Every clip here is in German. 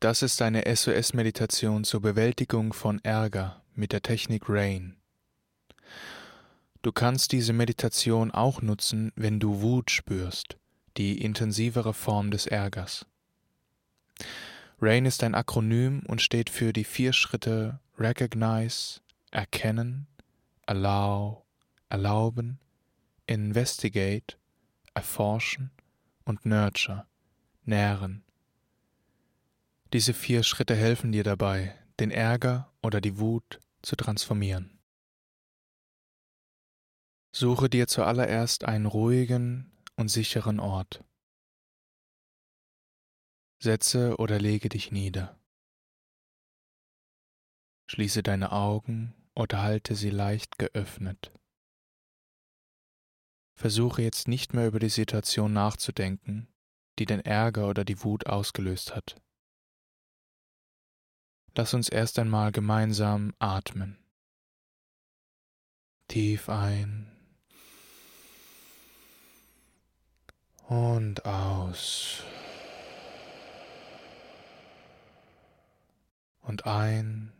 Das ist eine SOS-Meditation zur Bewältigung von Ärger mit der Technik RAIN. Du kannst diese Meditation auch nutzen, wenn du Wut spürst, die intensivere Form des Ärgers. RAIN ist ein Akronym und steht für die vier Schritte Recognize, Erkennen, Allow, Erlauben, Investigate, Erforschen und Nurture, Nähren. Diese vier Schritte helfen dir dabei, den Ärger oder die Wut zu transformieren. Suche dir zuallererst einen ruhigen und sicheren Ort. Setze oder lege dich nieder. Schließe deine Augen oder halte sie leicht geöffnet. Versuche jetzt nicht mehr über die Situation nachzudenken, die den Ärger oder die Wut ausgelöst hat. Lass uns erst einmal gemeinsam atmen. Tief ein und aus. Und ein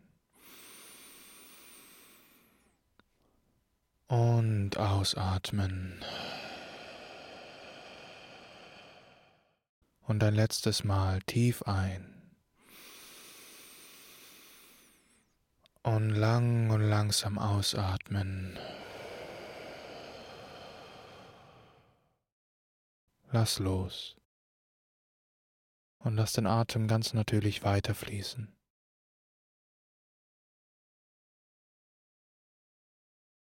und ausatmen. Und ein letztes Mal tief ein. Und lang und langsam ausatmen. Lass los. Und lass den Atem ganz natürlich weiterfließen.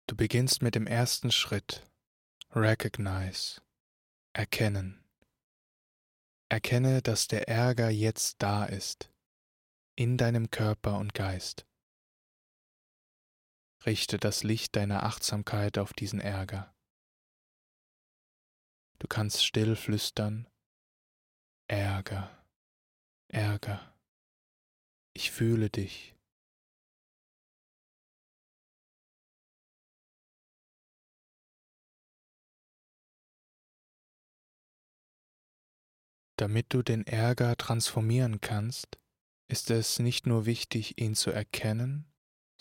Du beginnst mit dem ersten Schritt. Recognize. Erkennen. Erkenne, dass der Ärger jetzt da ist, in deinem Körper und Geist. Richte das Licht deiner Achtsamkeit auf diesen Ärger. Du kannst still flüstern, Ärger, Ärger, ich fühle dich. Damit du den Ärger transformieren kannst, ist es nicht nur wichtig, ihn zu erkennen,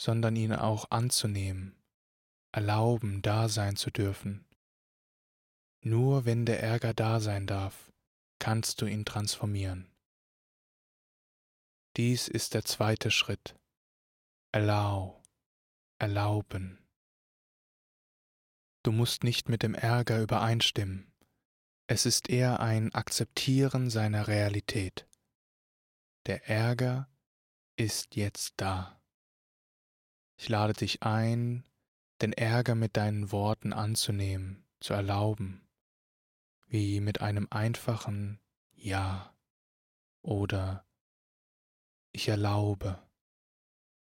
sondern ihn auch anzunehmen, erlauben, da sein zu dürfen. Nur wenn der Ärger da sein darf, kannst du ihn transformieren. Dies ist der zweite Schritt. Allow, erlauben. Du musst nicht mit dem Ärger übereinstimmen. Es ist eher ein Akzeptieren seiner Realität. Der Ärger ist jetzt da. Ich lade dich ein, den Ärger mit deinen Worten anzunehmen, zu erlauben, wie mit einem einfachen Ja oder ich erlaube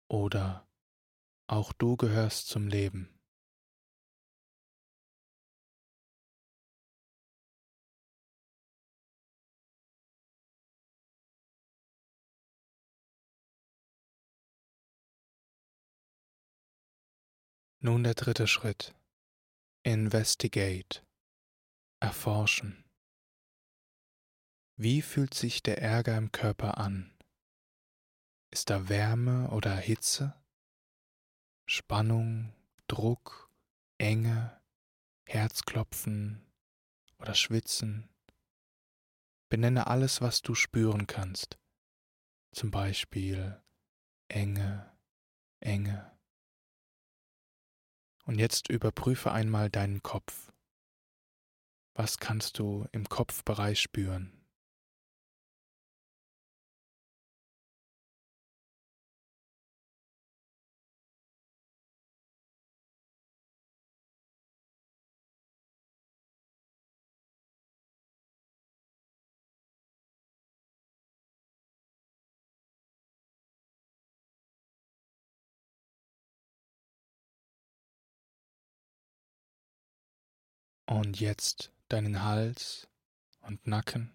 oder auch du gehörst zum Leben. Nun der dritte Schritt. Investigate. Erforschen. Wie fühlt sich der Ärger im Körper an? Ist da Wärme oder Hitze? Spannung, Druck, Enge, Herzklopfen oder Schwitzen? Benenne alles, was du spüren kannst. Zum Beispiel Enge, Enge. Und jetzt überprüfe einmal deinen Kopf. Was kannst du im Kopfbereich spüren? Und jetzt deinen Hals und Nacken.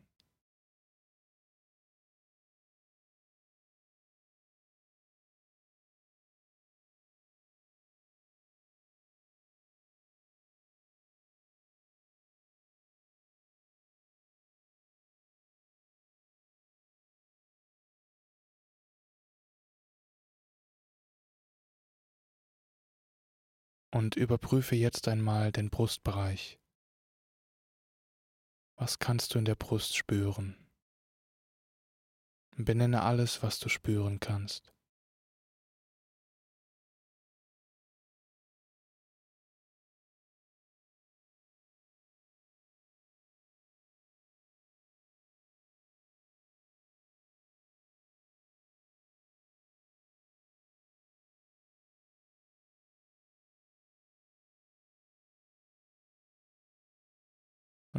und überprüfe jetzt einmal den Brustbereich. Was kannst du in der Brust spüren? Benenne alles, was du spüren kannst.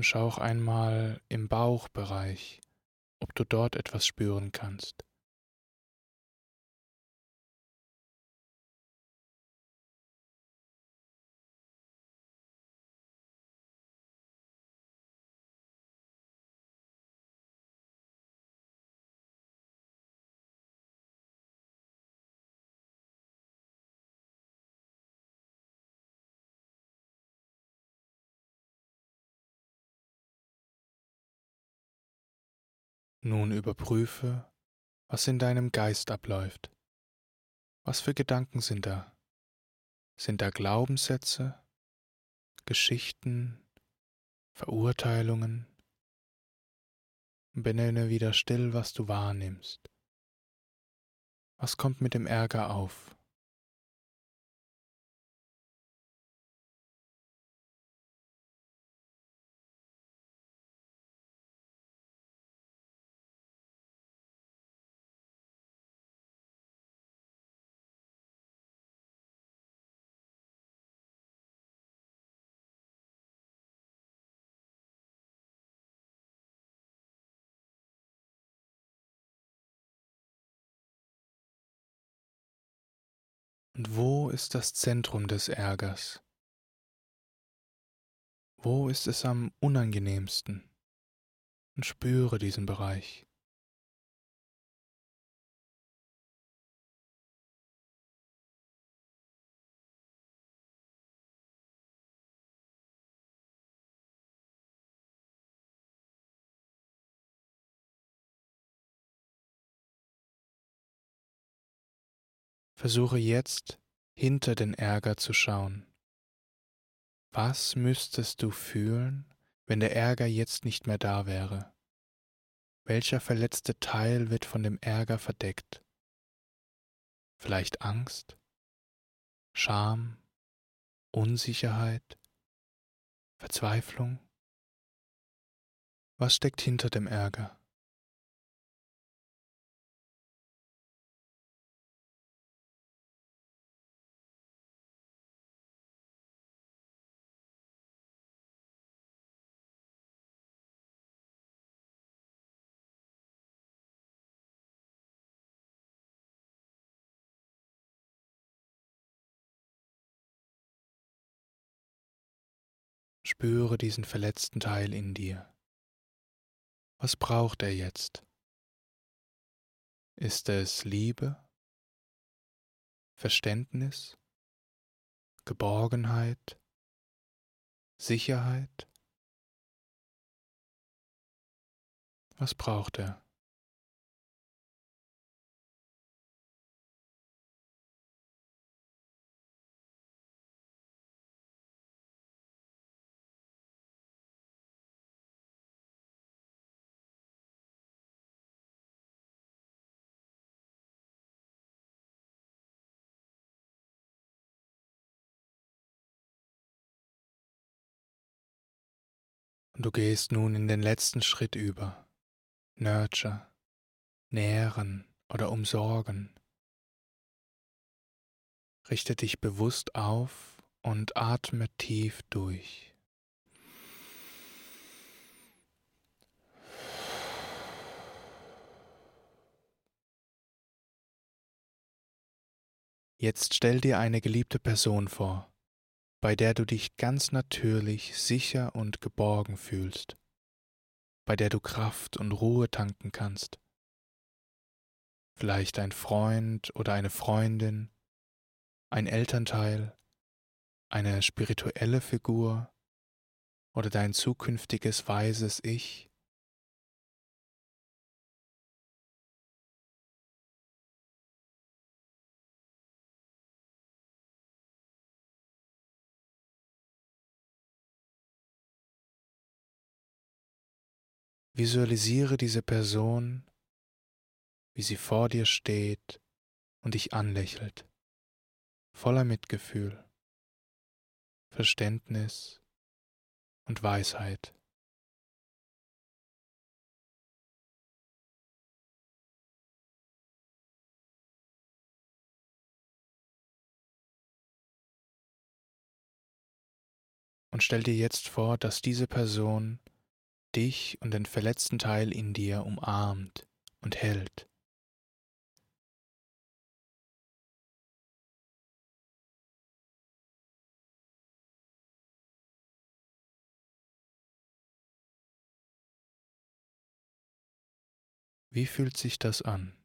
Und schau auch einmal im Bauchbereich, ob du dort etwas spüren kannst. Nun überprüfe, was in deinem Geist abläuft. Was für Gedanken sind da? Sind da Glaubenssätze, Geschichten, Verurteilungen? Benenne wieder still, was du wahrnimmst. Was kommt mit dem Ärger auf? Wo ist das Zentrum des Ärgers? Wo ist es am unangenehmsten? Und spüre diesen Bereich. Versuche jetzt hinter den Ärger zu schauen. Was müsstest du fühlen, wenn der Ärger jetzt nicht mehr da wäre? Welcher verletzte Teil wird von dem Ärger verdeckt? Vielleicht Angst, Scham, Unsicherheit, Verzweiflung? Was steckt hinter dem Ärger? Spüre diesen verletzten Teil in dir. Was braucht er jetzt? Ist es Liebe, Verständnis, Geborgenheit, Sicherheit? Was braucht er? Und du gehst nun in den letzten Schritt über. Nurture, nähren oder umsorgen. Richte dich bewusst auf und atme tief durch. Jetzt stell dir eine geliebte Person vor bei der du dich ganz natürlich sicher und geborgen fühlst, bei der du Kraft und Ruhe tanken kannst. Vielleicht ein Freund oder eine Freundin, ein Elternteil, eine spirituelle Figur oder dein zukünftiges weises Ich. Visualisiere diese Person, wie sie vor dir steht und dich anlächelt, voller Mitgefühl, Verständnis und Weisheit. Und stell dir jetzt vor, dass diese Person dich und den verletzten Teil in dir umarmt und hält. Wie fühlt sich das an?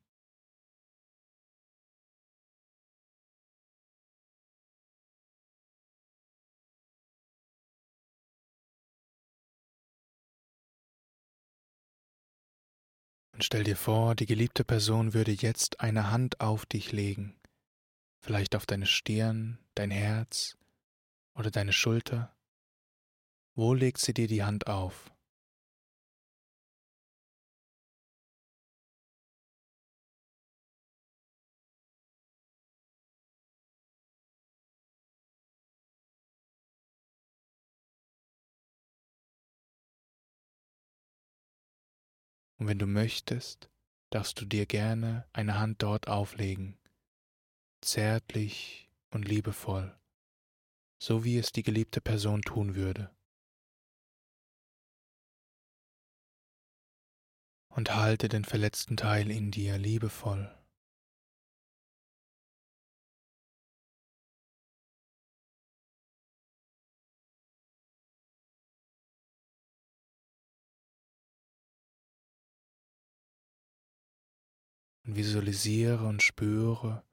Und stell dir vor, die geliebte Person würde jetzt eine Hand auf dich legen, vielleicht auf deine Stirn, dein Herz oder deine Schulter. Wo legt sie dir die Hand auf? Und wenn du möchtest, darfst du dir gerne eine Hand dort auflegen, zärtlich und liebevoll, so wie es die geliebte Person tun würde. Und halte den verletzten Teil in dir liebevoll. Und visualisiere und spüre,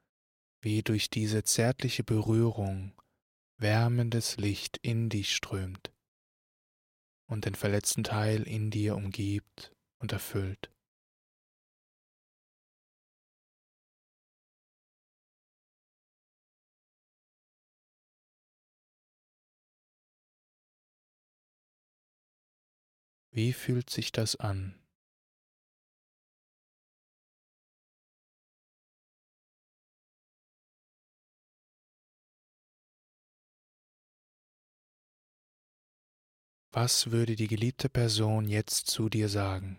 wie durch diese zärtliche Berührung wärmendes Licht in dich strömt und den verletzten Teil in dir umgibt und erfüllt. Wie fühlt sich das an? Was würde die geliebte Person jetzt zu dir sagen?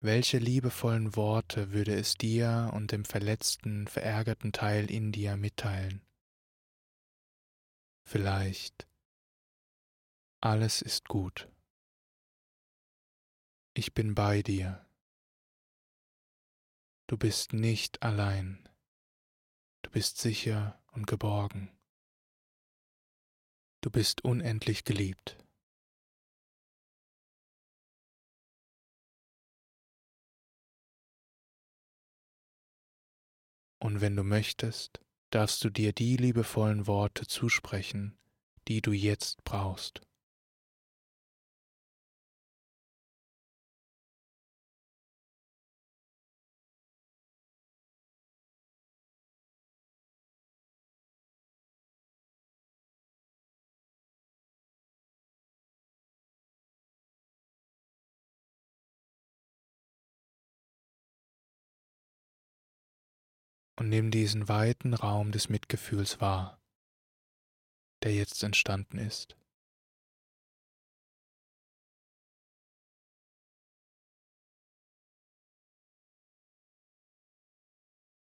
Welche liebevollen Worte würde es dir und dem verletzten, verärgerten Teil in dir mitteilen? Vielleicht, alles ist gut. Ich bin bei dir. Du bist nicht allein. Du bist sicher und geborgen. Du bist unendlich geliebt. Und wenn du möchtest, darfst du dir die liebevollen Worte zusprechen, die du jetzt brauchst. Und nimm diesen weiten Raum des Mitgefühls wahr, der jetzt entstanden ist.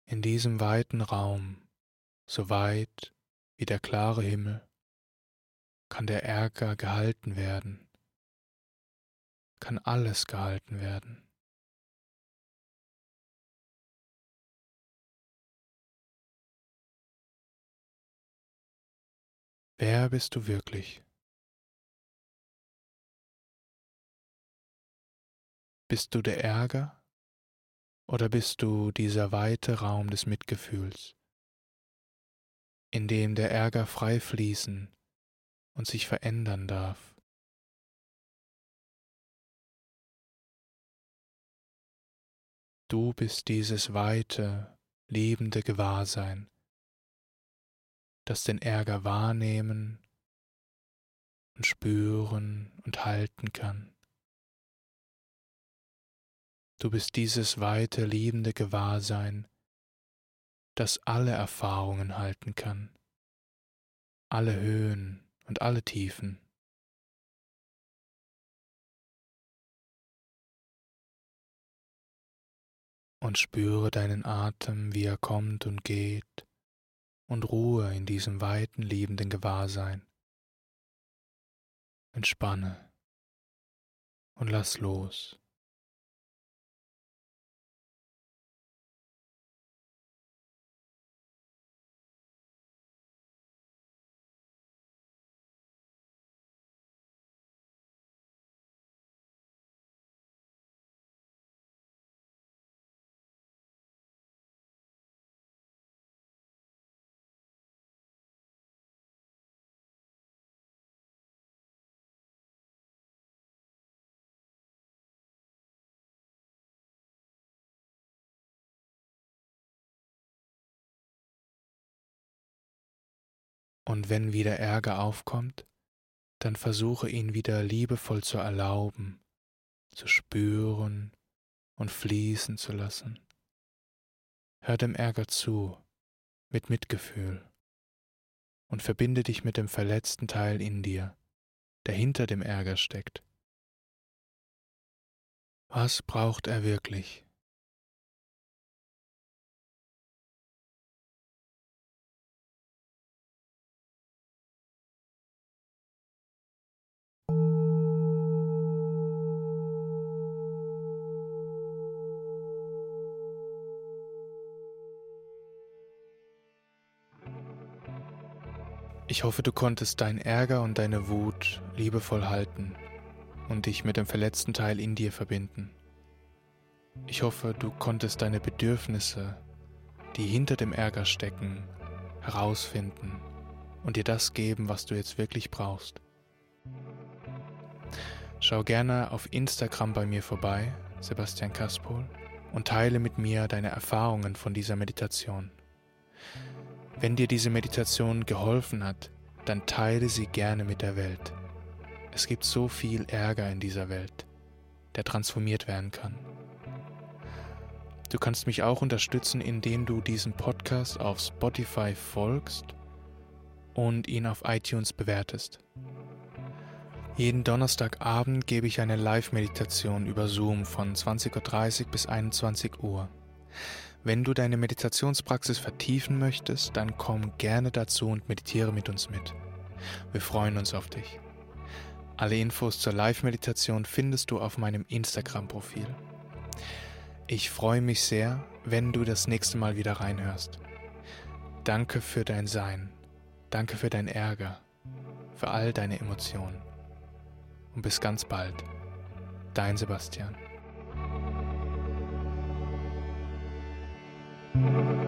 In diesem weiten Raum, so weit wie der klare Himmel, kann der Ärger gehalten werden, kann alles gehalten werden. Wer bist du wirklich? Bist du der Ärger oder bist du dieser weite Raum des Mitgefühls, in dem der Ärger frei fließen und sich verändern darf? Du bist dieses weite, lebende Gewahrsein, das den Ärger wahrnehmen und spüren und halten kann. Du bist dieses weite, liebende Gewahrsein, das alle Erfahrungen halten kann, alle Höhen und alle Tiefen. Und spüre deinen Atem, wie er kommt und geht, und Ruhe in diesem weiten, liebenden Gewahrsein. Entspanne und lass los. Und wenn wieder Ärger aufkommt, dann versuche ihn wieder liebevoll zu erlauben, zu spüren und fließen zu lassen. Hör dem Ärger zu, mit Mitgefühl, und verbinde dich mit dem verletzten Teil in dir, der hinter dem Ärger steckt. Was braucht er wirklich? Ich hoffe, du konntest dein Ärger und deine Wut liebevoll halten und dich mit dem verletzten Teil in dir verbinden. Ich hoffe, du konntest deine Bedürfnisse, die hinter dem Ärger stecken, herausfinden und dir das geben, was du jetzt wirklich brauchst. Schau gerne auf Instagram bei mir vorbei, Sebastian Kaspol, und teile mit mir deine Erfahrungen von dieser Meditation. Wenn dir diese Meditation geholfen hat, dann teile sie gerne mit der Welt. Es gibt so viel Ärger in dieser Welt, der transformiert werden kann. Du kannst mich auch unterstützen, indem du diesem Podcast auf Spotify folgst und ihn auf iTunes bewertest. Jeden Donnerstagabend gebe ich eine Live-Meditation über Zoom von 20.30 Uhr bis 21 Uhr. Wenn du deine Meditationspraxis vertiefen möchtest, dann komm gerne dazu und meditiere mit uns mit. Wir freuen uns auf dich. Alle Infos zur Live-Meditation findest du auf meinem Instagram-Profil. Ich freue mich sehr, wenn du das nächste Mal wieder reinhörst. Danke für dein Sein. Danke für dein Ärger. Für all deine Emotionen. Und bis ganz bald. Dein Sebastian. Thank you